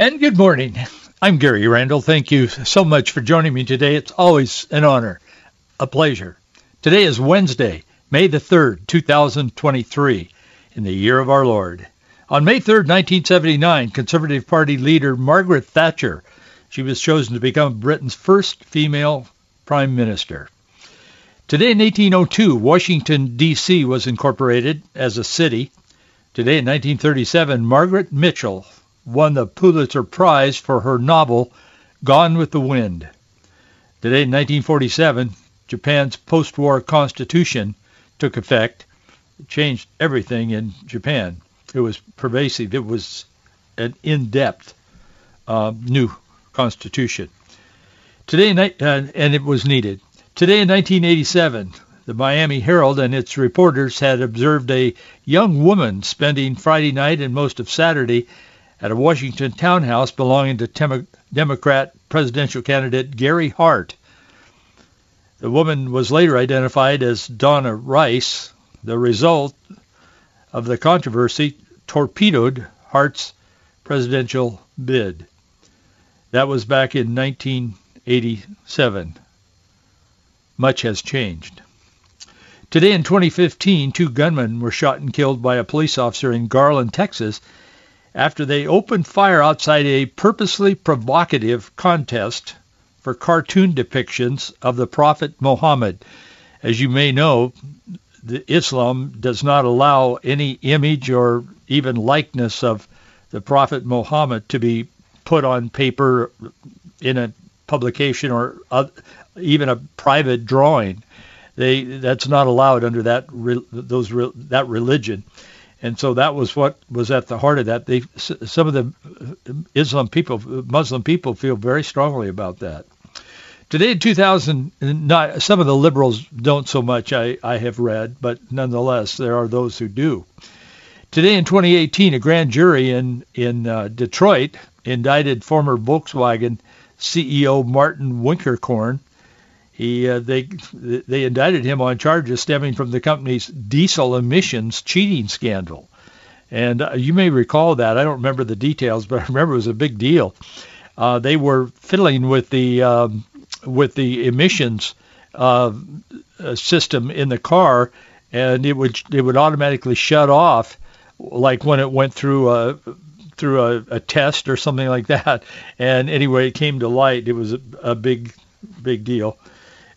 And good morning. I'm Gary Randall. Thank you so much for joining me today. It's always an honor, a pleasure. Today is Wednesday, May the 3rd, 2023, in the year of our Lord. On May 3rd, 1979, Conservative Party leader Margaret Thatcher, she was chosen to become Britain's first female prime minister. Today in 1802, Washington, D.C. was incorporated as a city. Today in 1937, Margaret Mitchell won the Pulitzer Prize for her novel Gone with the Wind. Today in 1947, Japan's post-war constitution took effect. It changed everything in Japan. It was pervasive. It was an in-depth uh, new constitution. Today, uh, and it was needed. Today in 1987, the Miami Herald and its reporters had observed a young woman spending Friday night and most of Saturday at a Washington townhouse belonging to Democrat presidential candidate Gary Hart. The woman was later identified as Donna Rice. The result of the controversy torpedoed Hart's presidential bid. That was back in 1987. Much has changed. Today in 2015, two gunmen were shot and killed by a police officer in Garland, Texas, after they opened fire outside a purposely provocative contest for cartoon depictions of the Prophet Muhammad. As you may know, Islam does not allow any image or even likeness of the Prophet Muhammad to be put on paper in a publication or even a private drawing. They that's not allowed under that those that religion. And so that was what was at the heart of that. They, some of the Islam people, Muslim people, feel very strongly about that. Today in 2000, some of the liberals don't so much. I, I have read, but nonetheless, there are those who do. Today in 2018, a grand jury in in uh, Detroit indicted former Volkswagen CEO Martin Winterkorn he uh, they they indicted him on charges stemming from the company's diesel emissions cheating scandal. And uh, you may recall that. I don't remember the details, but I remember it was a big deal. Uh, they were fiddling with the um, with the emissions uh, system in the car, and it would it would automatically shut off, like when it went through a through a, a test or something like that. And anyway, it came to light. It was a, a big big deal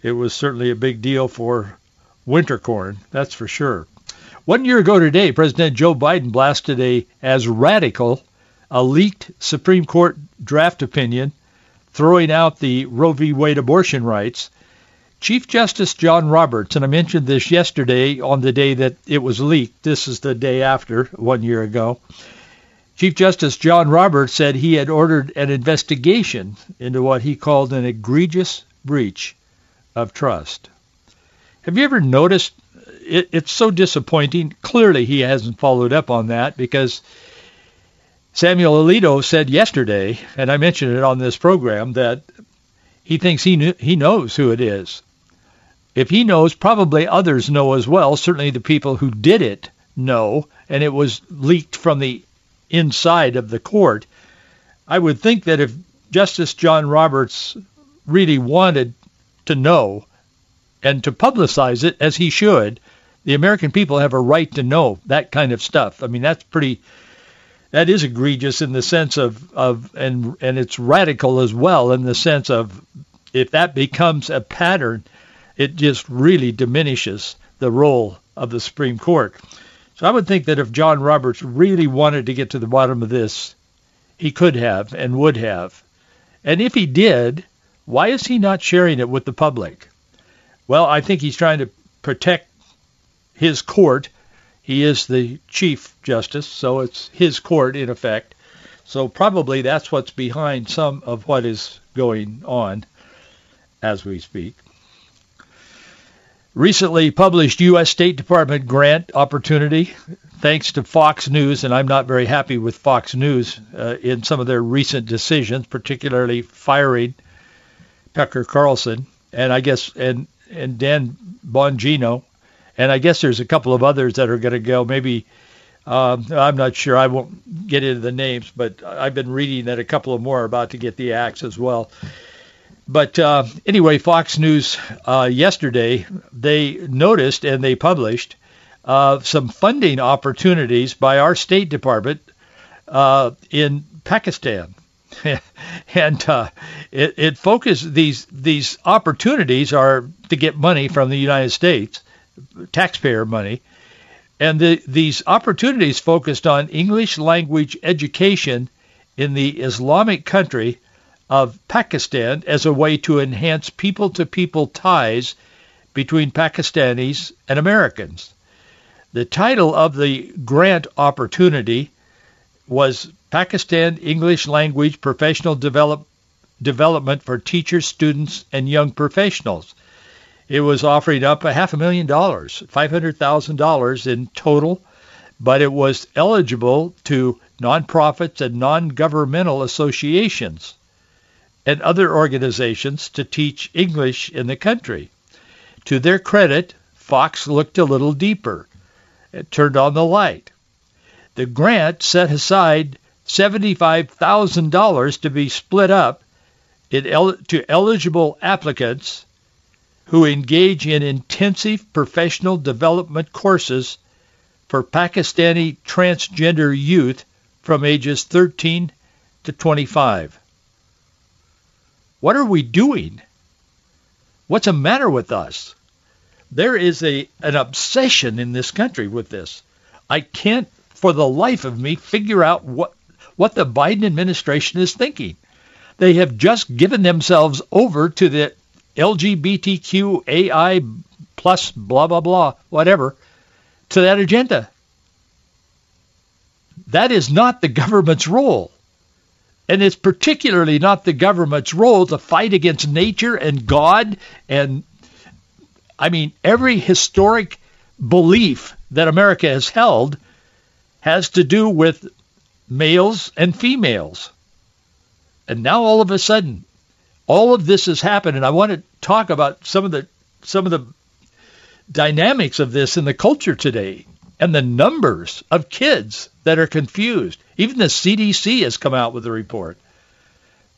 it was certainly a big deal for Winterkorn, that's for sure. One year ago today, President Joe Biden blasted a as radical a leaked Supreme Court draft opinion throwing out the Roe v. Wade abortion rights. Chief Justice John Roberts, and I mentioned this yesterday on the day that it was leaked. This is the day after, one year ago. Chief Justice John Roberts said he had ordered an investigation into what he called an egregious breach of trust. Have you ever noticed it, it's so disappointing? Clearly he hasn't followed up on that because Samuel Alito said yesterday, and I mentioned it on this program, that he thinks he knew, he knows who it is. If he knows, probably others know as well. Certainly the people who did it know, and it was leaked from the inside of the court. I would think that if Justice John Roberts really wanted to know and to publicize it as he should. The American people have a right to know that kind of stuff. I mean, that's pretty that is egregious in the sense of, of and and it's radical as well in the sense of if that becomes a pattern, it just really diminishes the role of the Supreme Court. So I would think that if John Roberts really wanted to get to the bottom of this, he could have and would have. And if he did, why is he not sharing it with the public? Well, I think he's trying to protect his court. He is the Chief Justice, so it's his court in effect. So probably that's what's behind some of what is going on as we speak. Recently published U.S. State Department grant opportunity, thanks to Fox News, and I'm not very happy with Fox News uh, in some of their recent decisions, particularly firing Tucker Carlson, and I guess and and Dan Bongino, and I guess there's a couple of others that are going to go. Maybe um, I'm not sure. I won't get into the names, but I've been reading that a couple of more are about to get the axe as well. But uh, anyway, Fox News uh, yesterday they noticed and they published uh, some funding opportunities by our State Department uh, in Pakistan. and uh, it, it focused these these opportunities are to get money from the United States, taxpayer money, and the, these opportunities focused on English language education in the Islamic country of Pakistan as a way to enhance people-to-people ties between Pakistanis and Americans. The title of the grant opportunity was Pakistan English Language Professional Develop, Development for Teachers, Students, and Young Professionals. It was offering up a half a million dollars, $500,000 in total, but it was eligible to nonprofits and non-governmental associations and other organizations to teach English in the country. To their credit, Fox looked a little deeper. It turned on the light. The grant set aside $75,000 to be split up el- to eligible applicants who engage in intensive professional development courses for Pakistani transgender youth from ages 13 to 25. What are we doing? What's the matter with us? There is a an obsession in this country with this. I can't for the life of me figure out what what the Biden administration is thinking. They have just given themselves over to the LGBTQAI plus blah, blah, blah, whatever, to that agenda. That is not the government's role. And it's particularly not the government's role to fight against nature and God and, I mean, every historic belief that America has held has to do with males and females. And now all of a sudden, all of this has happened, and I want to talk about some of the some of the dynamics of this in the culture today and the numbers of kids that are confused. Even the CDC has come out with a report.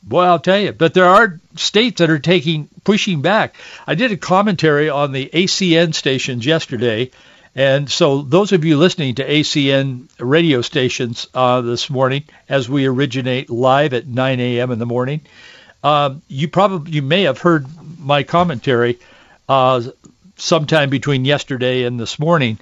Boy, I'll tell you, but there are states that are taking pushing back. I did a commentary on the ACN stations yesterday, and so those of you listening to ACN radio stations uh, this morning, as we originate live at 9 a.m. in the morning, um, you probably you may have heard my commentary uh, sometime between yesterday and this morning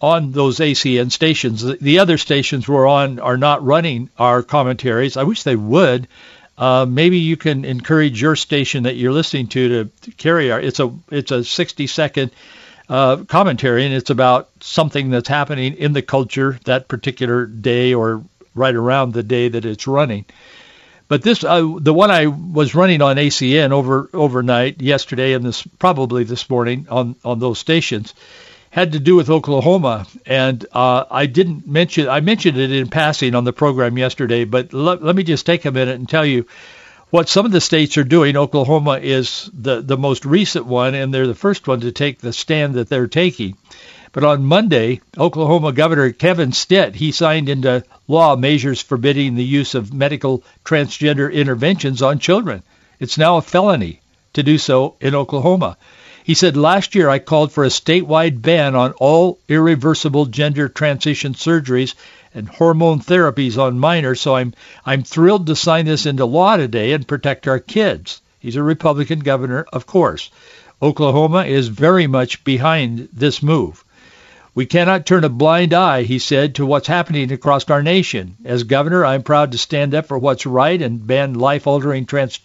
on those ACN stations. The, the, other stations we're on are not running our commentaries. I wish they would. Uh, maybe you can encourage your station that you're listening to to, to carry our. It's a it's a 60 second uh, commentary, and it's about something that's happening in the culture that particular day or right around the day that it's running. But this, uh, the one I was running on ACN over overnight yesterday and this probably this morning on on those stations, had to do with Oklahoma, and uh, I didn't mention I mentioned it in passing on the program yesterday, but let, let me just take a minute and tell you what some of the states are doing. Oklahoma is the the most recent one, and they're the first one to take the stand that they're taking. But on Monday, Oklahoma Governor Kevin Stitt, he signed into law measures forbidding the use of medical transgender interventions on children. It's now a felony to do so in Oklahoma. He said, last year I called for a statewide ban on all irreversible gender transition surgeries and hormone therapies on minors, so I'm, I'm thrilled to sign this into law today and protect our kids. He's a Republican governor, of course. Oklahoma is very much behind this move. We cannot turn a blind eye, he said, to what's happening across our nation. As governor, I'm proud to stand up for what's right and ban life-altering trans-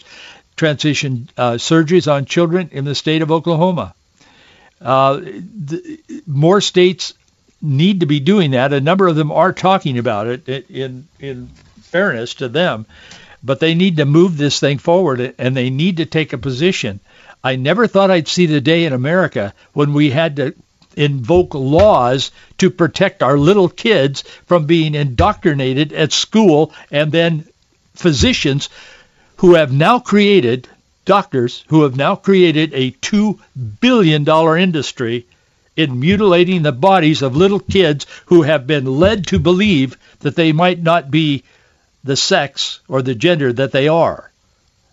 transition uh, surgeries on children in the state of Oklahoma. Uh, the, more states need to be doing that. A number of them are talking about it in in fairness to them. But they need to move this thing forward and they need to take a position. I never thought I'd see the day in America when we had to invoke laws to protect our little kids from being indoctrinated at school and then physicians who have now created, doctors who have now created a $2 billion industry in mutilating the bodies of little kids who have been led to believe that they might not be the sex or the gender that they are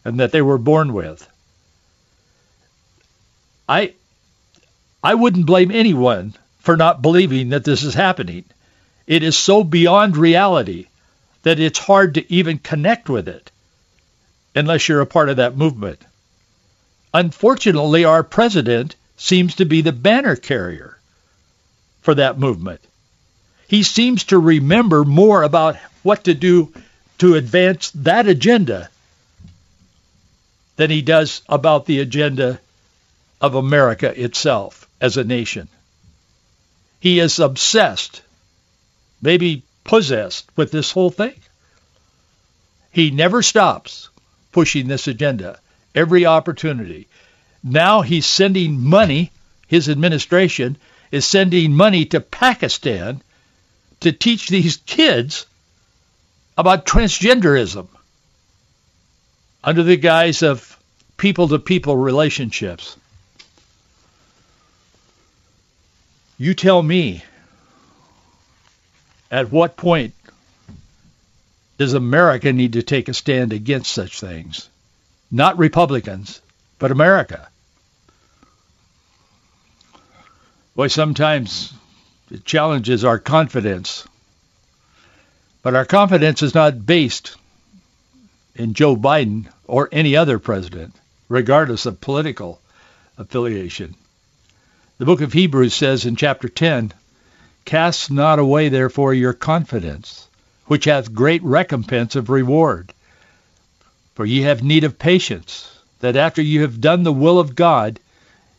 and that they were born with. I I wouldn't blame anyone for not believing that this is happening. It is so beyond reality that it's hard to even connect with it unless you're a part of that movement. Unfortunately, our president seems to be the banner carrier for that movement. He seems to remember more about what to do to advance that agenda than he does about the agenda of America itself as a nation. He is obsessed, maybe possessed with this whole thing. He never stops pushing this agenda. Every opportunity. Now he's sending money, his administration is sending money to Pakistan to teach these kids about transgenderism under the guise of people-to-people relationships. You tell me, at what point does America need to take a stand against such things? Not Republicans, but America. Boy, sometimes it challenges our confidence. But our confidence is not based in Joe Biden or any other president, regardless of political affiliation. The book of Hebrews says in chapter 10, Cast not away therefore your confidence, which hath great recompense of reward. For ye have need of patience, that after you have done the will of God,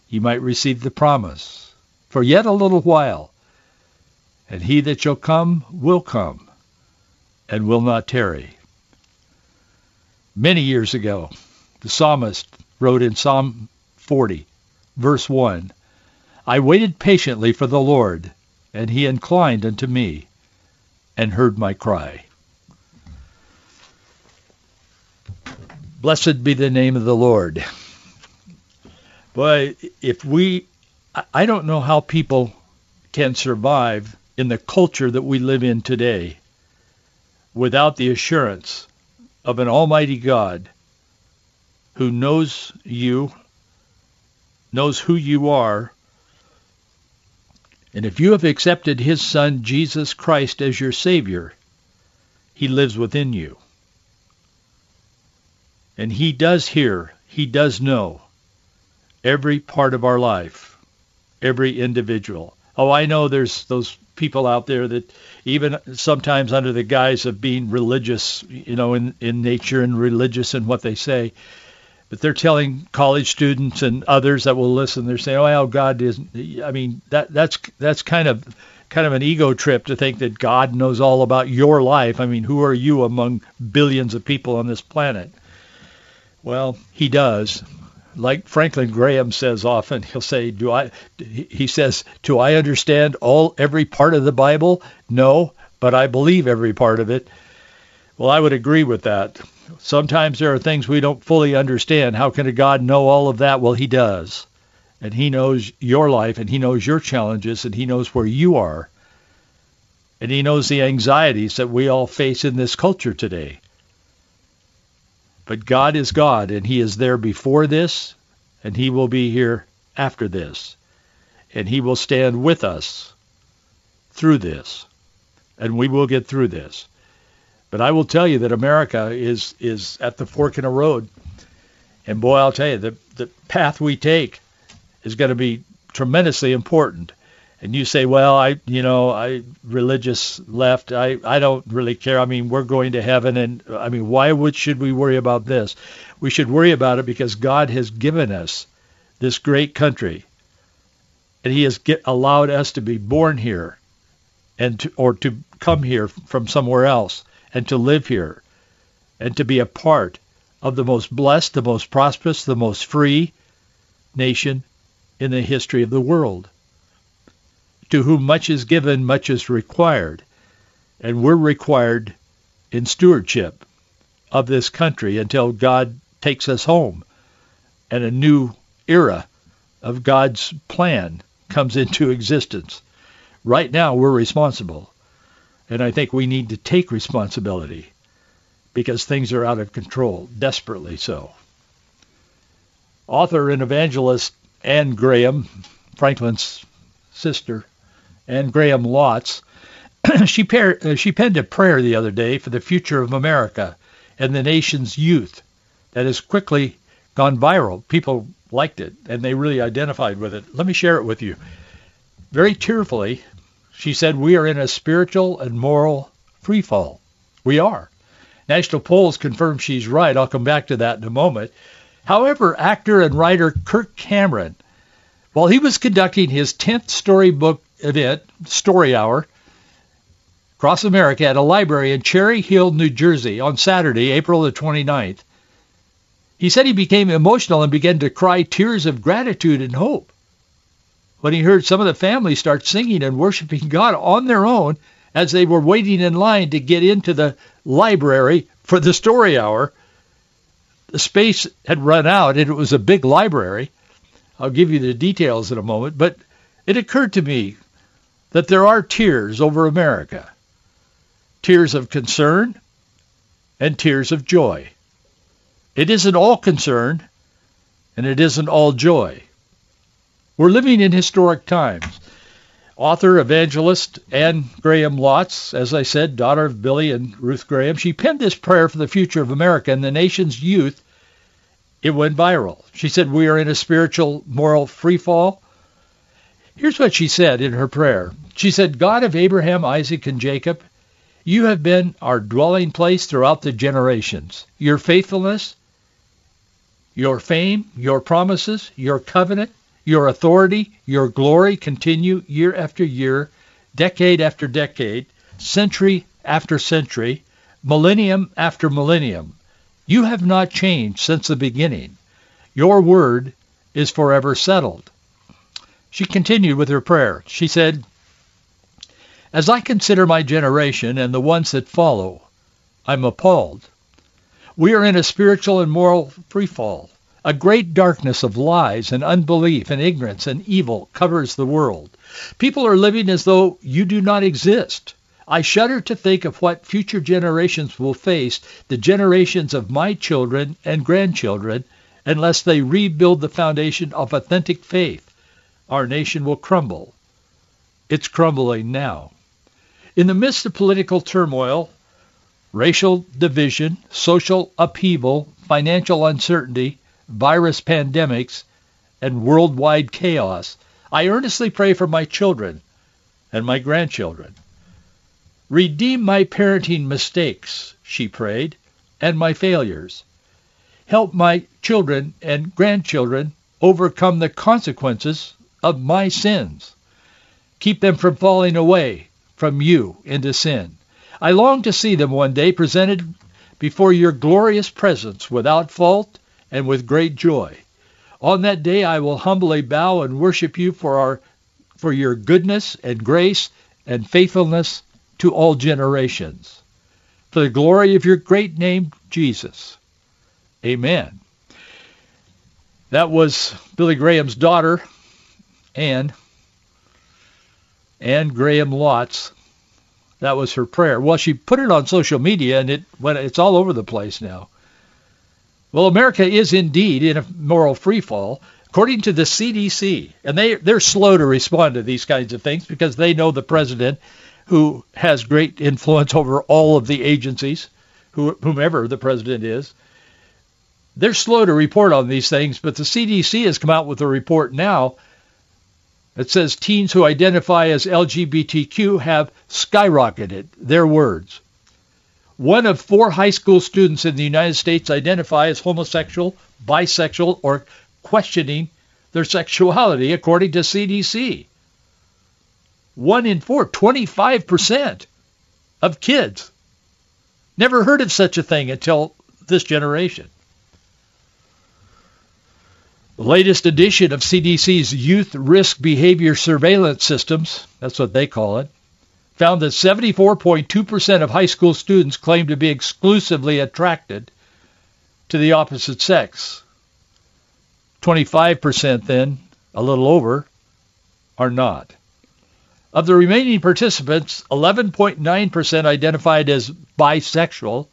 ye might receive the promise for yet a little while, and he that shall come will come, and will not tarry. Many years ago, the psalmist wrote in Psalm 40, verse 1, I waited patiently for the Lord, and he inclined unto me, and heard my cry. Blessed be the name of the Lord. Boy, if we I don't know how people can survive in the culture that we live in today without the assurance of an almighty God who knows you, knows who you are, and if you have accepted his son Jesus Christ as your Savior, he lives within you. And he does hear, he does know every part of our life every individual. Oh, I know there's those people out there that even sometimes under the guise of being religious, you know, in, in nature and religious in what they say, but they're telling college students and others that will listen, they're saying, oh, well, God isn't, I mean, that, that's, that's kind of, kind of an ego trip to think that God knows all about your life. I mean, who are you among billions of people on this planet? Well, he does like Franklin Graham says often, he'll say, "Do I?" He says, "Do I understand all every part of the Bible? No, but I believe every part of it." Well, I would agree with that. Sometimes there are things we don't fully understand. How can a God know all of that? Well, he does. And he knows your life and he knows your challenges and he knows where you are. And he knows the anxieties that we all face in this culture today. But God is God, and he is there before this, and he will be here after this. And he will stand with us through this, and we will get through this. But I will tell you that America is, is at the fork in a road. And boy, I'll tell you, the, the path we take is going to be tremendously important and you say, well, I, you know, I religious left. I, I don't really care. I mean, we're going to heaven, and I mean, why would should we worry about this? We should worry about it because God has given us this great country, and He has get, allowed us to be born here, and to, or to come here from somewhere else, and to live here and to be a part of the most blessed, the most prosperous, the most free nation in the history of the world. To whom much is given, much is required. And we're required in stewardship of this country until God takes us home and a new era of God's plan comes into existence. Right now, we're responsible. And I think we need to take responsibility because things are out of control, desperately so. Author and evangelist Anne Graham, Franklin's sister, Anne Graham Lotz, she, uh, she penned a prayer the other day for the future of America and the nation's youth that has quickly gone viral. People liked it and they really identified with it. Let me share it with you. Very tearfully, she said, we are in a spiritual and moral freefall. We are. National polls confirm she's right. I'll come back to that in a moment. However, actor and writer Kirk Cameron, while he was conducting his 10th storybook event, Story Hour, across America at a library in Cherry Hill, New Jersey on Saturday, April the 29th, he said he became emotional and began to cry tears of gratitude and hope when he heard some of the families start singing and worshiping God on their own as they were waiting in line to get into the library for the story hour. The space had run out and it was a big library. I'll give you the details in a moment, but it occurred to me that there are tears over America. Tears of concern and tears of joy. It isn't all concern and it isn't all joy. We're living in historic times. Author, evangelist Anne Graham Lotz, as I said, daughter of Billy and Ruth Graham, she penned this prayer for the future of America and the nation's youth. It went viral. She said, we are in a spiritual, moral free fall. Here's what she said in her prayer. She said, God of Abraham, Isaac, and Jacob, you have been our dwelling place throughout the generations. Your faithfulness, your fame, your promises, your covenant, your authority, your glory continue year after year, decade after decade, century after century, millennium after millennium. You have not changed since the beginning. Your word is forever settled. She continued with her prayer. She said, As I consider my generation and the ones that follow, I'm appalled. We are in a spiritual and moral freefall. A great darkness of lies and unbelief and ignorance and evil covers the world. People are living as though you do not exist. I shudder to think of what future generations will face, the generations of my children and grandchildren, unless they rebuild the foundation of authentic faith. Our nation will crumble. It's crumbling now. In the midst of political turmoil, racial division, social upheaval, financial uncertainty, virus pandemics, and worldwide chaos, I earnestly pray for my children and my grandchildren. Redeem my parenting mistakes, she prayed, and my failures. Help my children and grandchildren overcome the consequences of my sins. Keep them from falling away from you into sin. I long to see them one day presented before your glorious presence without fault and with great joy. On that day I will humbly bow and worship you for our for your goodness and grace and faithfulness to all generations. For the glory of your great name, Jesus. Amen. That was Billy Graham's daughter, Anne, Anne Graham Lotz. That was her prayer. Well, she put it on social media, and it went, it's all over the place now. Well, America is indeed in a moral freefall, according to the CDC. And they, they're slow to respond to these kinds of things because they know the president who has great influence over all of the agencies, who, whomever the president is. They're slow to report on these things, but the CDC has come out with a report now that says teens who identify as LGBTQ have skyrocketed, their words. One of four high school students in the United States identify as homosexual, bisexual, or questioning their sexuality, according to CDC. One in four, 25% of kids Never heard of such a thing until this generation. The latest edition of CDC's Youth Risk Behavior Surveillance Systems, that's what they call it, found that 74.2% of high school students claim to be exclusively attracted to the opposite sex. 25% then, a little over, are not. Of the remaining participants, 11.9% identified as bisexual,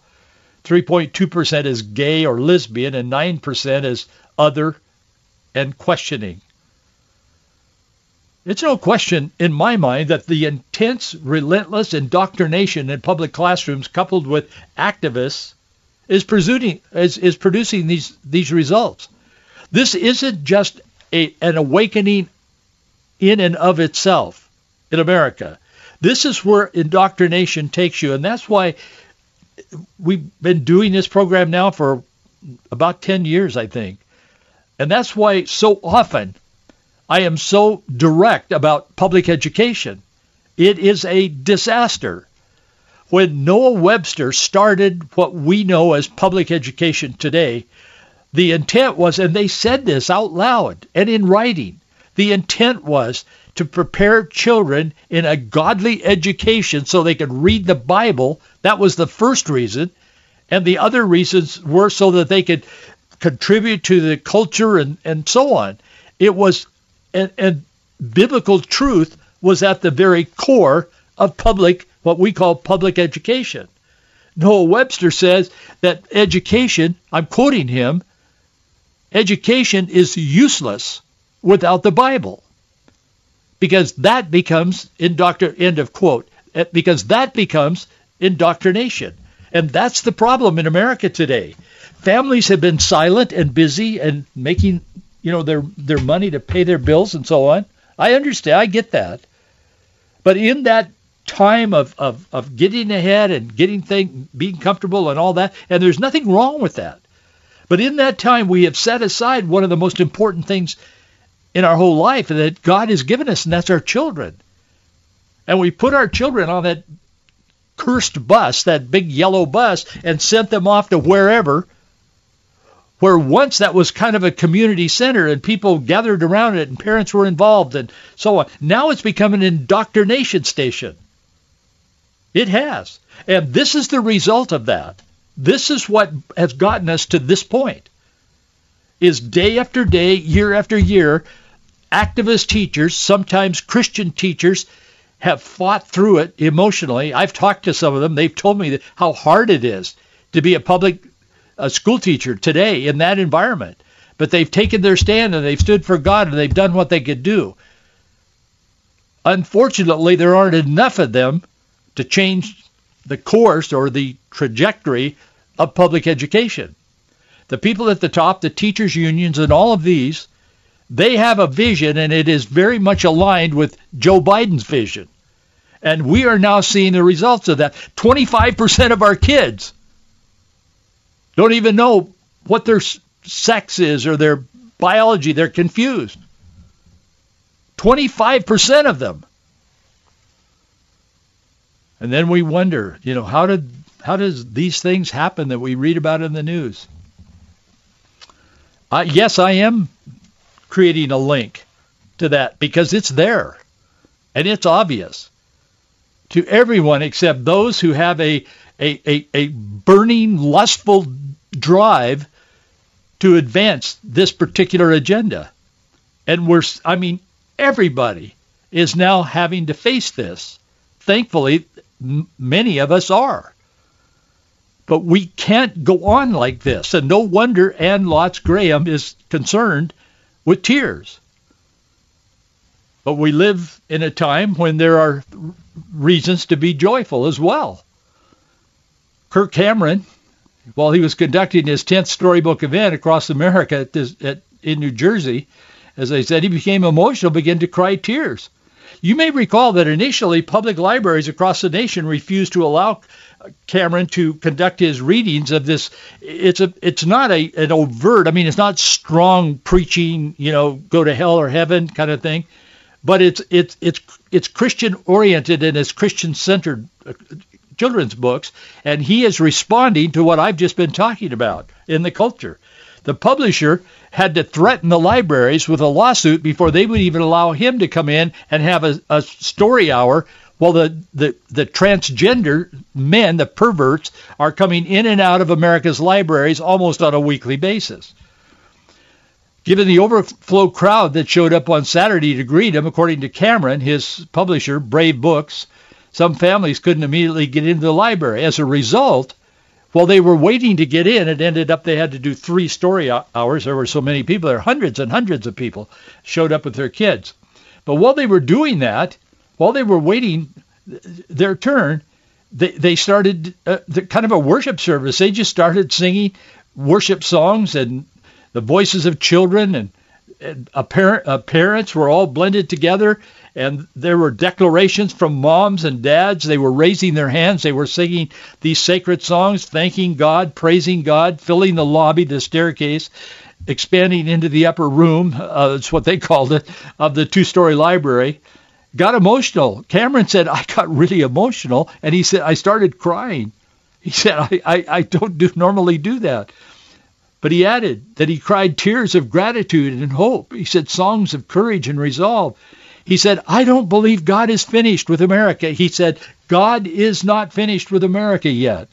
3.2% as gay or lesbian, and 9% as other and questioning. It's no question in my mind that the intense, relentless indoctrination in public classrooms coupled with activists is producing, is, is producing these, these results. This isn't just a, an awakening in and of itself in America. This is where indoctrination takes you, and that's why we've been doing this program now for about 10 years, I think. And that's why so often I am so direct about public education. It is a disaster. When Noah Webster started what we know as public education today, the intent was, and they said this out loud and in writing, the intent was to prepare children in a godly education so they could read the Bible. That was the first reason. And the other reasons were so that they could contribute to the culture and, and so on. It was, and, and biblical truth was at the very core of public, what we call public education. Noah Webster says that education, I'm quoting him, education is useless without the Bible. Because that becomes indoctr end of quote. Eh, because that becomes indoctrination. And that's the problem in America today. Families have been silent and busy and making, you know, their their money to pay their bills and so on. I understand. I get that. But in that time of, of, of getting ahead and getting things, being comfortable and all that, and there's nothing wrong with that. But in that time, we have set aside one of the most important things in our whole life that God has given us, and that's our children. And we put our children on that cursed bus, that big yellow bus, and sent them off to wherever, where once that was kind of a community center and people gathered around it and parents were involved and so on. Now it's become an indoctrination station. It has. And this is the result of that. This is what has gotten us to this point. Is day after day, year after year, activist teachers, sometimes Christian teachers, have fought through it emotionally. I've talked to some of them. They've told me how hard it is to be a public a school teacher today in that environment. But they've taken their stand and they've stood for God and they've done what they could do. Unfortunately, there aren't enough of them to change the course or the trajectory of public education. The people at the top, the teachers unions and all of these, they have a vision and it is very much aligned with Joe Biden's vision. And we are now seeing the results of that. 25% of our kids don't even know what their sex is or their biology. They're confused. 25% of them. And then we wonder, you know, how did how does these things happen that we read about in the news? Uh, yes, I am creating a link to that because it's there and it's obvious to everyone except those who have a, a, a, a burning, lustful drive to advance this particular agenda. And we're, I mean, everybody is now having to face this. Thankfully, m- many of us are. But we can't go on like this. And no wonder Anne Lotz Graham is concerned with tears. But we live in a time when there are reasons to be joyful as well. Kirk Cameron, while he was conducting his 10th storybook event across America at this, at, in New Jersey, as I said, he became emotional, began to cry tears. You may recall that initially public libraries across the nation refused to allow Cameron to conduct his readings of this. It's a it's not a an overt. I mean, it's not strong preaching. You know, go to hell or heaven kind of thing but it's it's it's it's Christian oriented and it's Christian centered. Uh, children's books, and he is responding to what I've just been talking about in the culture. The publisher had to threaten the libraries with a lawsuit before they would even allow him to come in and have a, a story hour while the, the, the transgender men, the perverts, are coming in and out of America's libraries almost on a weekly basis. Given the overflow crowd that showed up on Saturday to greet him, according to Cameron, his publisher, Brave Books, some families couldn't immediately get into the library. As a result, while they were waiting to get in, it ended up they had to do three story hours. There were so many people there, hundreds and hundreds of people showed up with their kids. But while they were doing that, while they were waiting their turn, they, they started uh, the, kind of a worship service. They just started singing worship songs and the voices of children and, and a parent, uh, parents were all blended together and there were declarations from moms and dads. They were raising their hands. They were singing these sacred songs, thanking God, praising God, filling the lobby, the staircase, expanding into the upper room. Uh, that's what they called it of the two-story library. Got emotional. Cameron said I got really emotional, and he said I started crying. He said I, I, I don't do, normally do that. But he added that he cried tears of gratitude and hope. He said songs of courage and resolve. He said, I don't believe God is finished with America. He said, God is not finished with America yet.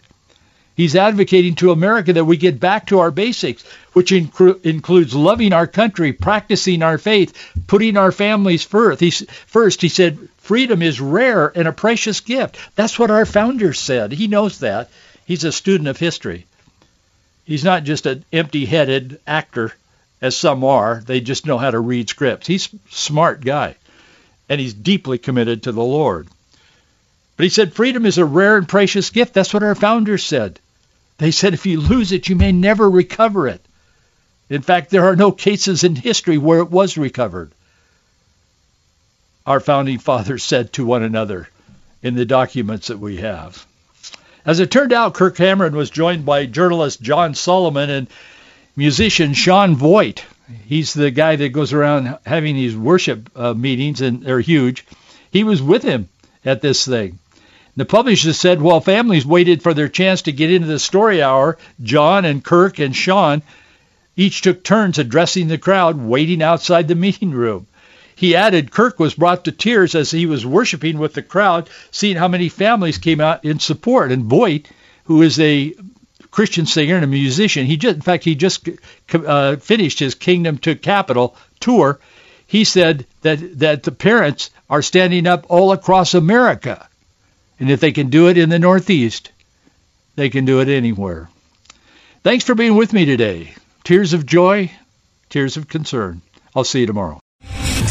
He's advocating to America that we get back to our basics, which incru- includes loving our country, practicing our faith, putting our families first. He, first, he said, freedom is rare and a precious gift. That's what our founder said. He knows that. He's a student of history. He's not just an empty-headed actor, as some are. They just know how to read scripts. He's a smart guy, and he's deeply committed to the Lord. But he said freedom is a rare and precious gift. That's what our founders said. They said if you lose it, you may never recover it. In fact, there are no cases in history where it was recovered. Our founding fathers said to one another in the documents that we have. As it turned out, Kirk Cameron was joined by journalist John Solomon and musician Sean Feucht. He's the guy that goes around having these worship uh, meetings, and they're huge. He was with him at this thing. The publisher said while families waited for their chance to get into the story hour, John and Kirk and Sean each took turns addressing the crowd waiting outside the meeting room. He added Kirk was brought to tears as he was worshiping with the crowd, seeing how many families came out in support. And Feucht, who is a Christian singer and a musician, he just, in fact, he just uh, finished his Kingdom to Capital tour. He said that, that the parents are standing up all across America. And if they can do it in the Northeast, they can do it anywhere. Thanks for being with me today. Tears of joy, tears of concern. I'll see you tomorrow.